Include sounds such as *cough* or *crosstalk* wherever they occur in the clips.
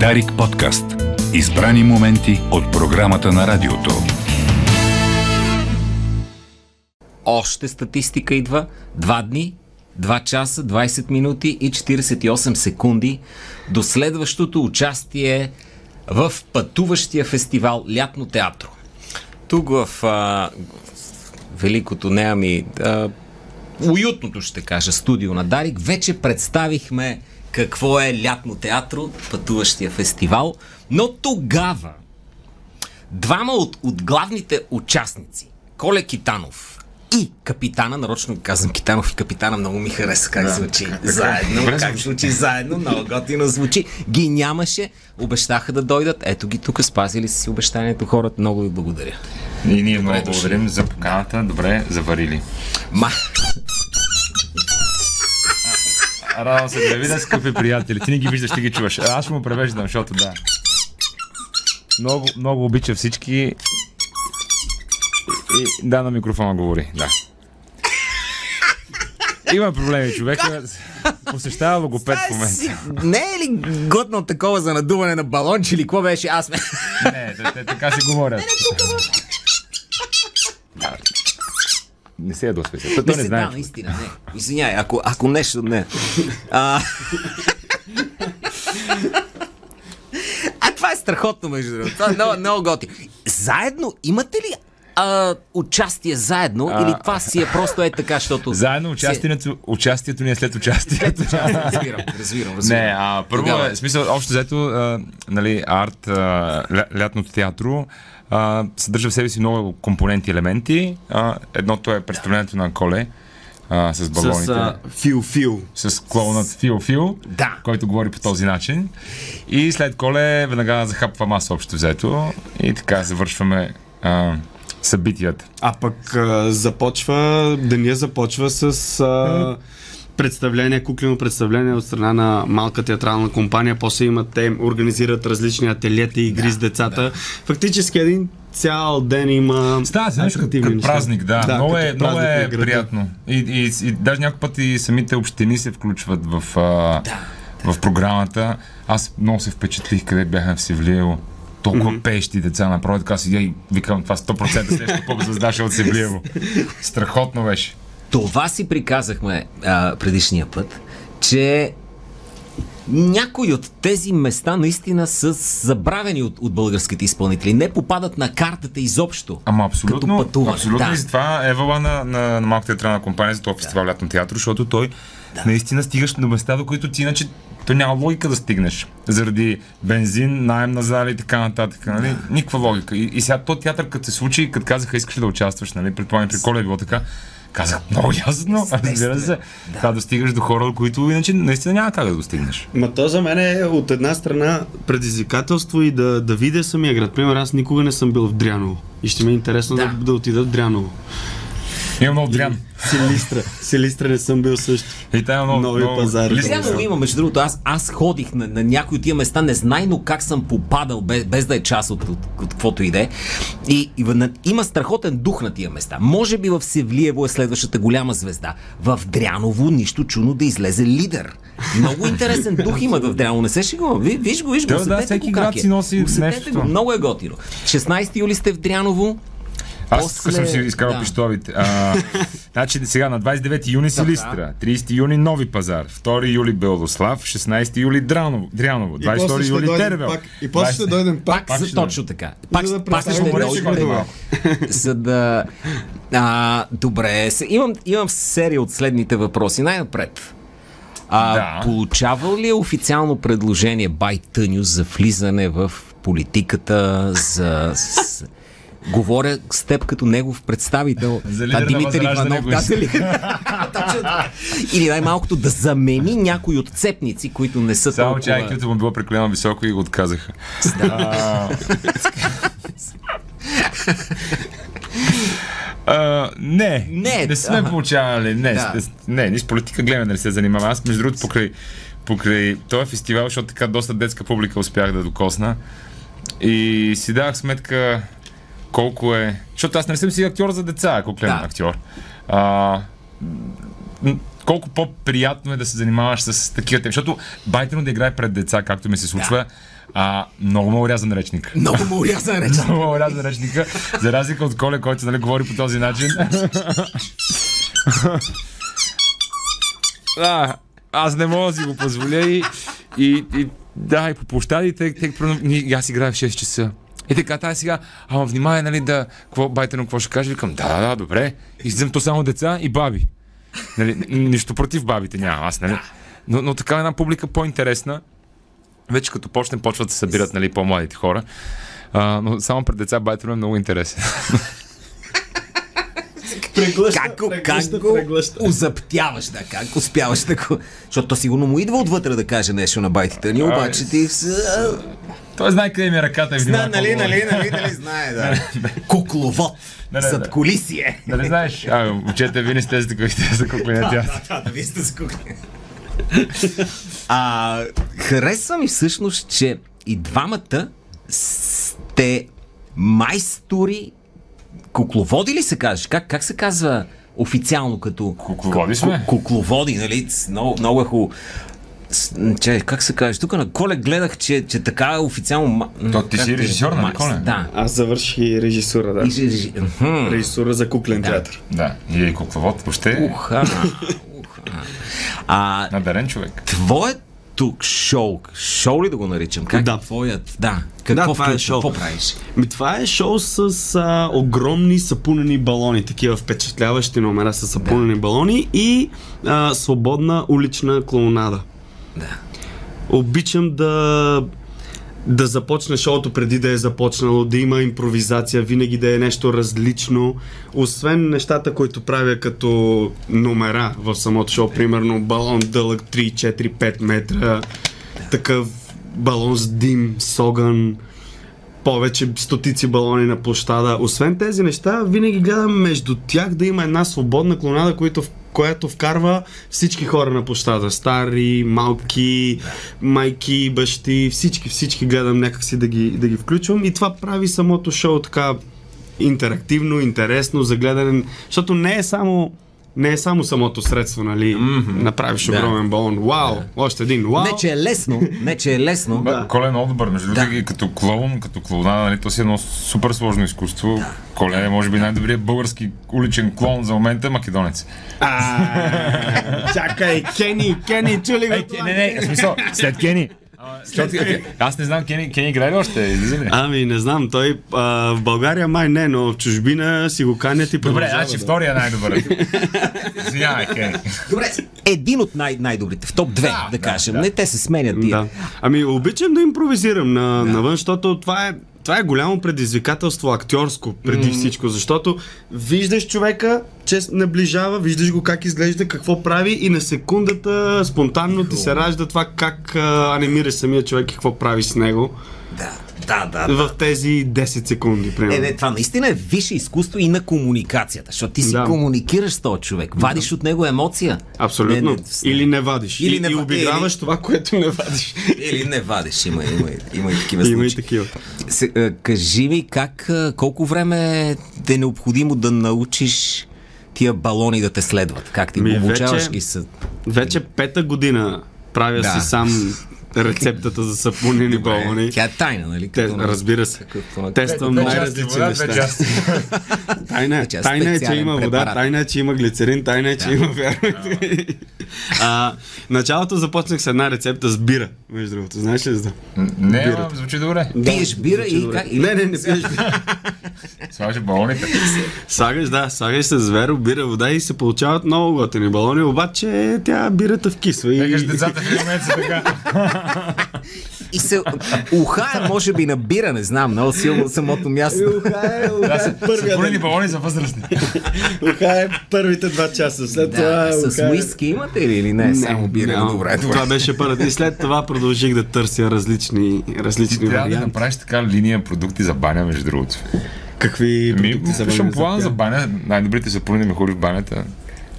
Дарик подкаст. Избрани моменти от програмата на радиото. Още статистика идва. Два дни, 2 часа, 20 минути и 48 секунди до следващото участие в пътуващия фестивал Лятно театро. Тук в а, великото неами а, уютното, ще кажа, студио на Дарик, вече представихме какво е Лятно театро, пътуващия фестивал, но тогава двама от, от главните участници, Коле Китанов и капитана, нарочно казвам Китанов и капитана, много ми хареса как да, звучи. Така, заедно, добре, как звучи. заедно, много готино звучи. Ги нямаше, обещаха да дойдат, ето ги тук, спазили си обещанието хората, много ви благодаря. И ние много благодарим за поканата, добре, заварили. Ма... Радвам се да видя, скъпи приятели. Ти не ги виждаш, ти ги чуваш. Аз ще му превеждам, защото да. Много, много обича всички. И, и, да, на микрофона говори, да. Има проблеми, човека. Посещава логопед в момента. Не е ли готно такова за надуване на балонче или какво беше? Аз ме... Не, те, те така си говорят. Не, не, тук, не се ядосвай се. Той не, не знае. Да, наистина, не. Извинявай, ако, ако нещо не. А... *laughs* а това е страхотно, между другото. Това е много, много готи. Заедно имате ли а, участие заедно а, или това си е просто е така, защото... Заедно участието, си... участието ни е след участието. разбирам, разбирам, разбирам. Не, а, първо, Тогава... е, смисъл, общо взето, а, нали, арт, а, лятното театро, а, съдържа в себе си много компоненти, елементи. А, едното е представлението на Коле, а, с балоните. С Фил Фил. С клоунът Фил Фил, да. който говори по този начин. И след коле веднага захапва маса общо взето. И така завършваме а, събитията. А пък а, започва, деня започва с а, представление, куклено представление от страна на малка театрална компания. После имат, те организират различни ателиета и игри да, с децата. Да. Фактически един цял ден има. Става се нещо като, като празник, да. да много е, много е приятно. И, и, и, даже някои пъти самите общини се включват в, а, да. в програмата. Аз много се впечатлих къде бяхме в Севлиево толкова mm-hmm. пеещи деца направо така си, и викам това 100% следващото по-звезда ще от Севлиево. *laughs* Страхотно беше. Това си приказахме а, предишния път, че някои от тези места наистина са забравени от, от българските изпълнители. Не попадат на картата изобщо. Ама абсолютно. Като пътуване. Абсолютно. Да. И затова е вала на, на, на малката театрална компания за този фестивал да. Лятно театър, защото той да. наистина стигаш до места, до които ти иначе то няма логика да стигнеш. Заради бензин, найем на зали и така нататък. Нали? Да. Никаква логика. И, и сега то театър, като се случи, като казаха, искаш ли да участваш, нали? предполагам, при Коля е било така, Казах много ясно, разбира се. Да. Това достигаш до хора, които иначе наистина няма как да достигнеш. Ма то за мен е от една страна предизвикателство и да, да видя самия град. Пример, аз никога не съм бил в Дряново. И ще ми е интересно да, да, да отида в Дряново. Има много дрян. Силистра. Силистра не съм бил също. И тая много, Нови много, пазари. Дряново има, между другото. Аз, аз ходих на, на някои от тия места, незнайно как съм попадал, без, без да е част от, от, от каквото и да е. И, и на, има страхотен дух на тия места. Може би в Севлиево е следващата голяма звезда. В Дряново нищо чудно да излезе лидер. Много интересен дух има в Дряново. Не се шегувам. Виж го, виж го. Да, всеки град си носи нещо. Много е готино. 16 юли сте в Дряново. Аз После... тук съм си изкарал да. пистолите. А, *laughs* значи сега на 29 юни Силистра, 30 юни Нови пазар, 2 юли Белослав, 16 юли Дряново, Дряново 22 юли Тервел. Пак, и после 20... ще дойдем пак. Пак, пак точно така. Пак, да пак ще дойдем. За да... А, добре, имам, имам серия от следните въпроси. Най-напред. А, да. Получавал ли е официално предложение Бай Тънюс за влизане в политиката, за Говоря с теб като негов представител. За лидер Димитър Иванов. Да, за *laughs* Или най-малкото да замени някой от цепници, които не са Само, толкова... че iq му било прекалено високо и го отказаха. Да. Uh, не, не, не сме получавали. Не, да. не, не, с политика гледаме да не се занимавам. Аз, между другото, покрай, покрай този фестивал, защото така доста детска публика успях да докосна. И си давах сметка колко е... Защото аз не съм си актьор за деца, ако гледам да. актьор. А, колко по-приятно е да се занимаваш с такива теми. Защото байтено да играе пред деца, както ми се случва, да. а, много му урязан речник. Много му урязан речник. *laughs* много му урязан речника, за разлика от Коле, който нали, говори по този начин. *laughs* а, аз не мога да си го позволя и, и, и да, и по площадите, те, те, аз играя в 6 часа. И така, тази сега, ама внимай, нали, да, какво, байтено, какво ще каже? Викам, да, да, добре. И то само деца и баби. Нали, нищо против бабите няма, аз, нали. Но, но така една публика по-интересна. Вече като почне, почват да се събират, нали, по-младите хора. А, но само пред деца байтено е много интересен. *laughs* Преглъща, как го, как го озаптяваш, да, как успяваш да го... Защото то сигурно му идва отвътре да каже нещо на байтите ни, обаче ти са... Той знае къде ми е ръката и Знае, нали, нали, нали, нали, знае, да. *laughs* Кукловод. Зад колисие. Нали знаеш, а, учете, вие не сте за такива за кукли театър. Да, да, вие сте за кукли. А, харесва ми всъщност, че и двамата сте майстори кукловоди ли се кажеш? Как, как се казва официално като... Кукловоди сме? Кукловоди, нали? Много, много е хубаво. Че, как се каже? Тук на Коле гледах, че, че така е официално... То ти си режисьор, нали, Коле? Да. Аз завърших режисура, да. И, режи... Режисура за куклен да. театър. Да. И кукловод въобще. Уха. а, Надарен човек. Твоят тук шоу. Шоу ли да го наричам? Как да. твоят? Да. Какво, да, това е шоу. Какво правиш? Ми, това е шоу с а, огромни сапунени балони, такива впечатляващи номера с сапунени да. балони и а, свободна улична клоунада. Да. Обичам да да започне шоуто преди да е започнало, да има импровизация, винаги да е нещо различно. Освен нещата, които правя като номера в самото шоу, примерно балон дълъг 3, 4, 5 метра, такъв балон с дим, с огън, повече стотици балони на площада. Освен тези неща, винаги гледам между тях да има една свободна клонада, която която вкарва всички хора на площада. Стари, малки, майки, бащи, всички, всички гледам някакси да ги, да ги включвам и това прави самото шоу така интерактивно, интересно за гледане, защото не е само не е само самото средство, нали? Mm-hmm. Направиш да. огромен балон. Вау! Да. Още един. Вау! Не, че е лесно. Не, че е лесно. да. Коле много добър. Между другото, да. като клоун, като клоунада, нали? То си е едно супер сложно изкуство. Да. Коле е, може би, най-добрият български уличен клоун за момента македонец. А, чакай, Кени, Кени, чули го? Не, не, смисъл, след Кени. Защото, аз не знам, Кени, Кени играе ли още? Излиза ли? Ами, не знам. Той а, в България май не, но в чужбина си го канят и Добре, значи да. втория е най-добър. Извинявай, Кени. Добре, един от най- най-добрите, в топ 2, да, да кажем. Да. Не, те се сменят тия. Да. Ами, обичам да импровизирам на, да. навън, защото това е това е голямо предизвикателство, актьорско преди mm. всичко, защото виждаш човека, че наближава, виждаш го как изглежда, какво прави и на секундата спонтанно ти се ражда това как а, анимираш самия човек и какво прави с него. Да. Да, да, В тези 10 секунди, примерно. Е, не, това наистина е висше изкуство и на комуникацията, защото ти си да. комуникираш с този човек. Вадиш да. от него емоция. Абсолютно. Не, не, Или не вадиш. Или не, и обиграваш или... това, което не вадиш. Или не вадиш. Има, има, има и такива случаи. Има и такива. Се, кажи ми как, колко време е необходимо да научиш тия балони да те следват? Как ти Ми, обучаваш вече, ги са? Вече пета година правя да. си сам *laughs* рецептата за сапунени балони. Тя е тайна, нали? Те, разбира се. Тествам най-различни неща. *laughs* Тайна, е, тайна е, че има вода, тайна е, че има глицерин, тайна е, че има вярвайте. А, началото започнах с една рецепта с бира, между другото. Знаеш ли за Не, бира. звучи добре. Пиеш бира и как? Не, не, не пиеш бира. *laughs* Слагаш балоните. Слагаш, да, слагаш с зверо, бира, вода и се получават много готини балони, обаче тя бирата вкисва. И... децата в момента така. И се уха е, може би, набира, не знам, много силно самото място. Уха е, уха е първият. Сапунени балони за възрастни. уха е първите два часа. След да, това с уиски имате ли или не? Само бира. Не, добре, добре. Това беше първата. И след това продължих да търся различни, различни трябва да направиш така линия продукти за баня, между другото. Какви продукти за баня? Шампуан за баня. Най-добрите са пълни ми хори в банята.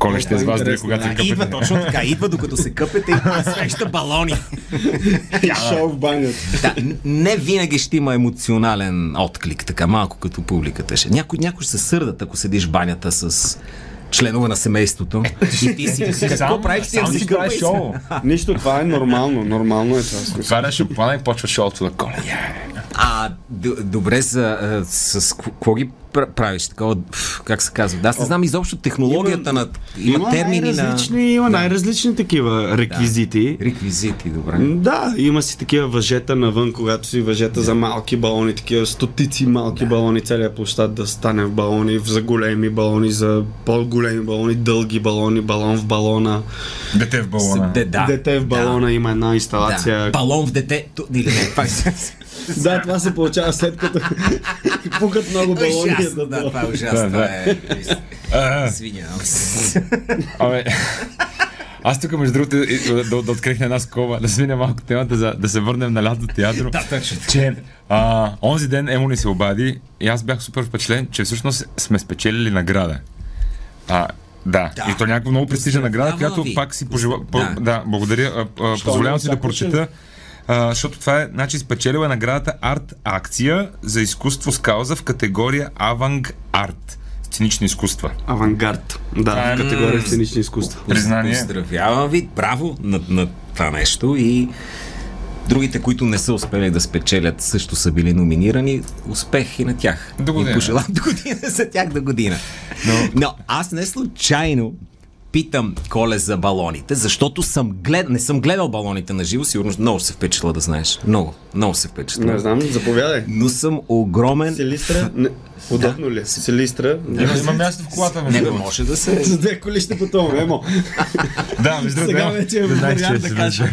Коле ще с вас когато се къпете. Идва точно така, идва докато се къпете и *laughs* среща балони. *laughs* И шоу в банята. Да, не винаги ще има емоционален отклик, така малко като публиката ще. Някой, някой ще се сърдат, ако седиш в банята с членове на семейството. И ти си, какво Сам- правиш? Ти сам си си правиш шоу. Нищо, това е нормално. Нормално е това. Отваряш шампана и почва шоуто на Коля. А, д- добре, за, а, с какво ги правиш? Такова, как се казва? Да, аз не знам изобщо технологията на... Има, термини на... най-различни, има най-различни такива реквизити. Реквизити, добре. Да, има си такива въжета навън, когато си въжета за малки балони, такива стотици малки балони, целият площад да стане в балони, за големи балони, за по-големи балони, дълги балони, балон в балона. Дете в балона. Де, да. Дете в балона да. има една инсталация. Да. Балон в дете. Или не, пак *laughs* Да, това се получава след като пукат много балони. Да, това е ужасно. Е. А, Извинявам се. Абе, аз тук, между другото, да, да открехна една скоба, да свиня малко темата, за да се върнем на лято театро. Да, точно. Че а, онзи ден Емо ни се обади и аз бях супер впечатлен, че всъщност сме спечелили награда. А, да, Да. и то някаква много престижна награда, която пак си пожела... По, Да. да. благодаря. Позволявам си да прочета, а, защото това е, значи, спечелила е наградата Арт Акция за изкуство с кауза в категория Аванг Арт. Сценични изкуства. Авангард. Да, в категория сценични изкуства. Признание. Поздравявам ви. Браво на, на това нещо и другите, които не са успели да спечелят, също са били номинирани. Успех и на тях. До година. И пожелавам *laughs* до година за тях до година. Но, Но аз не случайно питам Коле за балоните, защото съм глед... не съм гледал балоните на живо, сигурно много се впечатла да знаеш. Много, много се впечатла. Не знам, заповядай. Но съм огромен... Селистра? Не, удобно ли? е? Селистра? Има, има място в колата, Не бе, може да се... За две коли ще пътуваме, емо. *laughs* Да, между. Сега вече е да вариант да кажа.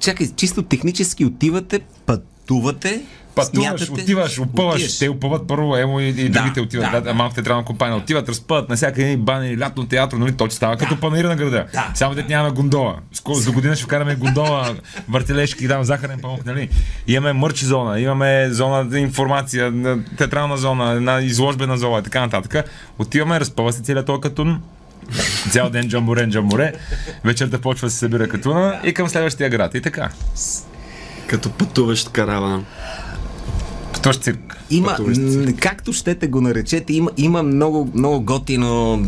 чакай, чисто технически отивате, пътувате, Пътуваш, смятате- отиваш, опъваш. отиваш. Те опъват първо, Емо и, и Да, другите отиват. да, Да, да. малка театрална компания отиват, разпъват на всяка един бани, лятно театро, нали? То че става като панера на града. Да. Само дете нямаме гондола. Скоро за година ще вкараме гондола, *laughs* въртележки, дам захарен памук, нали? Имаме мърчи зона, имаме зона за информация, на- театрална зона, една изложбена зона и така нататък. Отиваме, разпъва се целият този катун, Цял ден джамборе, джамборе. Вечерта почва да се събира катуна и към следващия град. И така. Като пътуващ караван. Тош цирк. Има, както щете го наречете, има, има много, много готино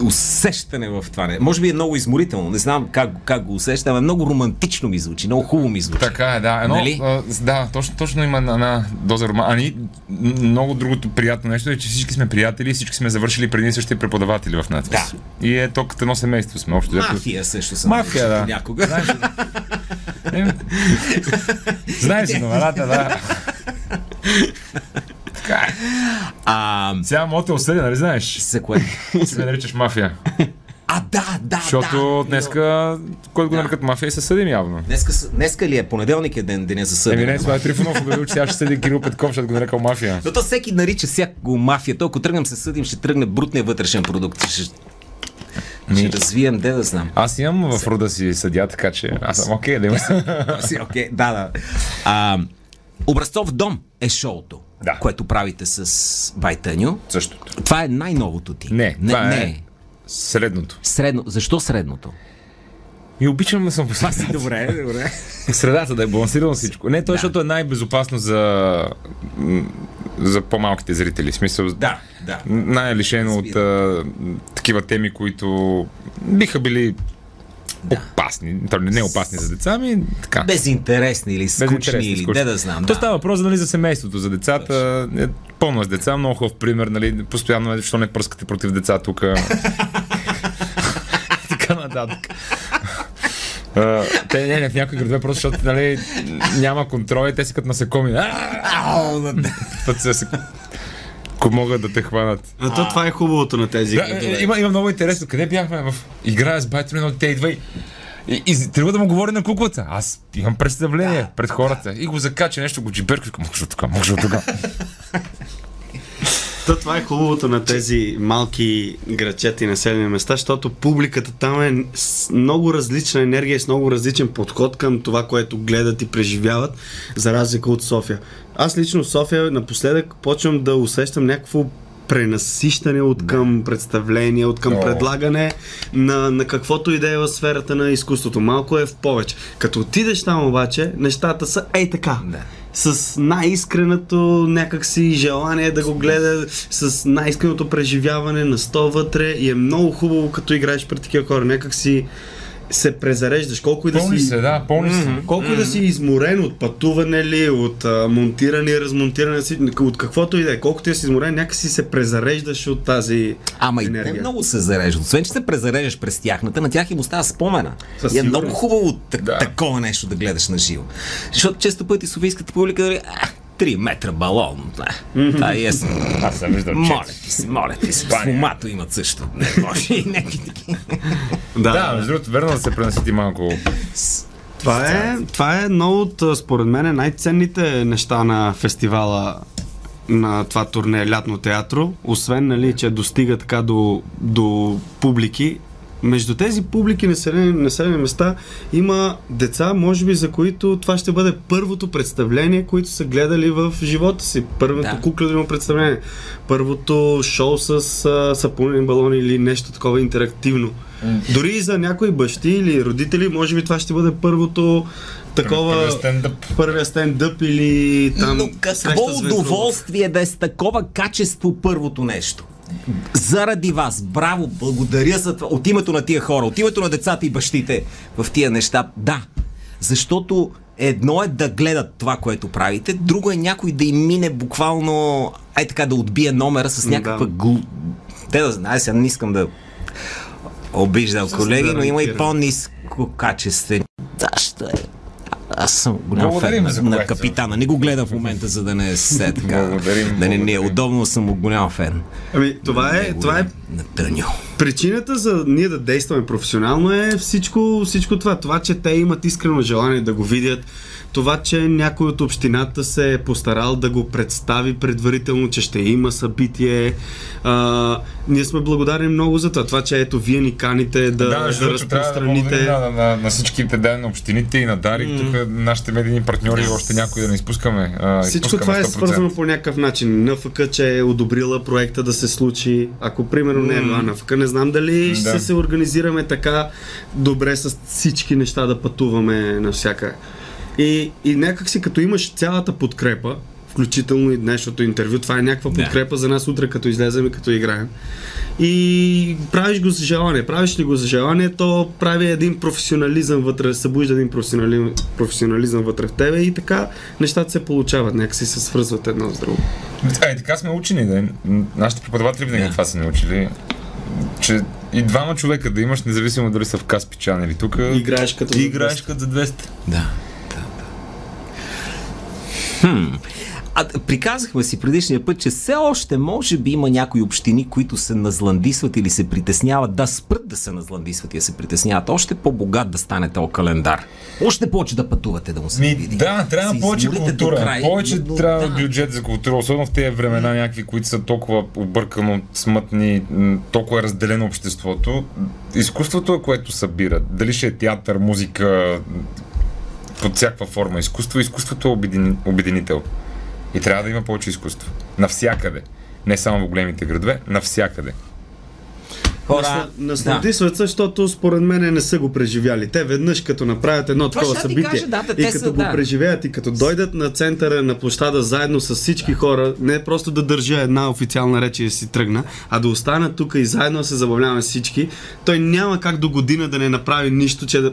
усещане в това. Не. Може би е много изморително, не знам как, как го усещам, но много романтично ми звучи, много хубаво ми звучи. Така е, да. Едно, Нали? а, да, точно, точно има една, доза роман. А ни, м- много другото приятно нещо е, че всички сме приятели, всички сме завършили преди същия преподаватели в надпис. Да. И е то като едно семейство сме общо. Мафия също съм. Мафия, да. Някога. Знаеш си *laughs* номерата, да. *laughs* Така е. А, Сега мога те осъдя, нали знаеш? за което? Си ме наричаш мафия. А, да, да, Защото да. днеска, който го Да. нарекат мафия, се съдим явно. Днеска, днеска ли е? Понеделник е ден, деня за Еми съдене. не, това е Трифонов обявил, че сега ще съди Кирил Петков, защото го нарекал мафия. Но то всеки нарича всяко мафия. То, ако тръгнем се съдим, ще тръгне брутния вътрешен продукт. Ще, ще развием, де да знам. Аз имам в рода си съдя, така че аз съм окей да има. Си, окей, да, да. А, Образцов дом е шоуто, Да. което правите с Байтъню. Същото. Това е най-новото ти. Не, не, това не. е средното. Средно. Защо средното? И обичам да съм по си добре, добре. средата, да е балансирано всичко. Не, то Да. защото е най-безопасно за, за по-малките зрители. В смисъл, Да, да. най-лишено от а, такива теми, които биха били Да. опасни. Не опасни за деца, ами така. Безинтересни или скучни Безинтересни, или скучни. де да знам. То да. става въпрос нали, за семейството, за децата. Е, пълно е с деца, много хубав пример, нали, постоянно е, защо не пръскате против деца тук. *laughs* *laughs* така нататък. Те не, не, в някои градове просто, защото нали, няма контрол и те си като насекоми. Ау, *laughs* Път се, се, ако могат да те хванат. А то това е хубавото на тези. Да, е, има, има много интересно. Къде бяхме? В играя с байтро едно те идва и, и, и трябва да му говори на куклата. Аз имам представление да, пред хората. И го закача нещо, го джиберка. Може от тук, може от тук. *laughs* То това е хубавото на тези малки грачета и населени места, защото публиката там е с много различна енергия, с много различен подход към това, което гледат и преживяват, за разлика от София. Аз лично София напоследък почвам да усещам някакво пренасищане от към представление, от към О. предлагане на, на каквото и да е в сферата на изкуството. Малко е в повече. Като отидеш там обаче, нещата са ей така. Да. с най-искреното някакси желание да го гледа, с най-искреното преживяване на сто вътре и е много хубаво като играеш пред такива хора. Някакси се презареждаш, колко и да Пълни си... се, да, пълни се. Колко и да си изморен от пътуване ли, от а, монтиране и размонтиране, си, от каквото и да е, колкото и да си изморен, някакси се презареждаш от тази Ама и енергия. те много се зареждат. Освен, че се презареждаш през тяхната, на тях им остава спомена. Със и е много хубаво так, Да. такова нещо да гледаш на живо. Защото често пъти софийската публика дори, а, 3 метра балон. А, това е ясно. Аз съм виждал Моля ти се, моля ти се. Баня. Фумато имат също. Не може и някакви такива. Да, между другото, верно да се пренасити малко. Това е, това е едно от, според мен, най-ценните неща на фестивала на това турне Лятно театро, освен, нали, че достига така до, до публики. Между тези публики населени, населени места има деца, може би, за които това ще бъде първото представление, които са гледали в живота си. Първото Да. куклено представление. Първото шоу с а, сапунени балони или нещо такова интерактивно. Дори и за някои бащи или родители, може би това ще бъде първото такова... Първия стендъп. Първия стендъп или там Но какво удоволствие да е с такова качество първото нещо. Заради вас, браво, благодаря за това. От името на тия хора, от името на децата и бащите в тия неща, да. Защото едно е да гледат това, което правите, друго е някой да им мине буквално, ай така да отбие номера с някаква Да. гл... Те да знае, сега не искам да обиждам колеги, но има и по-низко качествени. Защо е? Аз съм голям Благодарим фен на, капитана. Не го гледам в момента, за да не се така. Благодарим, да не ни е удобно, съм голям фен. Ами, това е, това е На Тъньо. Причината за ние да действаме професионално е всичко, всичко това. Това, че те имат искрено желание да го видят, това, че някой от общината се е постарал да го представи предварително, че ще има събитие. А, ние сме благодарни много за това. Това, че ето вие ни каните да, Да, да, да разпространите. благодарим на, на, на всичките да, на общините и на Дарик, mm. тук нашите медийни партньори и още някои да не изпускаме. А, Всичко това е 100%. свързано по някакъв начин. НФК, че е одобрила проекта да се случи. Ако примерно не е била НФК, не знам дали ще Да. се организираме така добре с всички неща да пътуваме навсякъде. И, и някак си като имаш цялата подкрепа, включително и днешното интервю, това е някаква подкрепа за нас утре, като излезем и като играем. И правиш го за желание. Правиш ли го за желание, то прави един професионализъм вътре, събужда един професионализъм, професионализъм вътре в тебе и така нещата се получават, някакси се свързват едно с друго. А, и така сме учени, да. Нашите преподаватели винаги Да. това са ни учили. Че и двама човека да имаш, независимо дали са в Каспичан или тук. Играеш като за играеш 200. като за 200. Да. да, да. Хм. А приказахме си предишния път, че все още може би има някои общини, които се назландисват или се притесняват да спрат да се назландисват и да се притесняват. Още по-богат да стане този календар. Още повече да пътувате да му се Ми, види. да, трябва повече култура. край, повече но- трябва да. бюджет за култура, особено в тези времена, някакви, които са толкова объркано, смътни, толкова е разделено обществото. Изкуството е което събира. Дали ще е театър, музика, под всякаква форма изкуство, изкуството е обедини, обединител. И трябва да има повече изкуство. Навсякъде. Не само в големите градове, навсякъде. Хора, Насладисват се, защото според мен не са го преживяли. Те веднъж като направят едно Това такова събитие кажа, да, да, и като са, го да. преживеят и като дойдат на центъра на площада заедно с всички хора, не просто да държа една официална реч и да си тръгна, а да останат тук и заедно да се забавляваме всички, той няма как до година да не направи нищо, че да,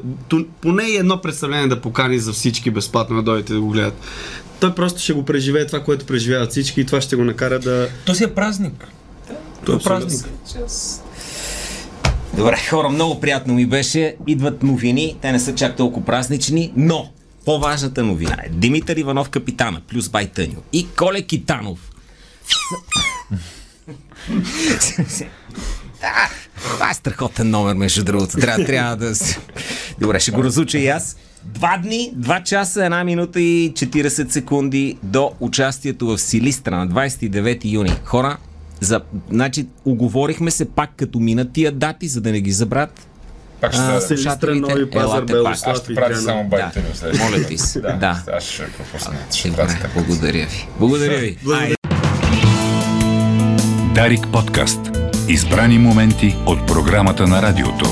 поне и едно представление да покани за всички безплатно да дойдете да го гледат. Той просто ще го преживее това, което преживяват всички и това ще го накара да... То си е празник. То е празник. Добре, хора, много приятно ми беше. Идват новини, те не са чак толкова празнични, но по-важната новина е Димитър Иванов капитана, плюс Байтъню и Коле Китанов. *laughs* Да, това е страхотен номер, между другото. Трябва, трябва да... се- Добре, ще го разуча и аз. Два дни, два часа, една минута и 40 секунди до участието в Силистра на 29 юни. Хора, за, значи, оговорихме се пак като минат тия дати, за да не ги забравят. Пак ще А, Силистра, Нови Пазар, елате пак. Белослав Аз ще Трианон. само ми Да, моля ти се. Да, Да. аз ще пропусна. Ще Добре, пратя така. благодаря ви. Благодаря ви. Дарик подкаст. Избрани моменти от програмата на радиото.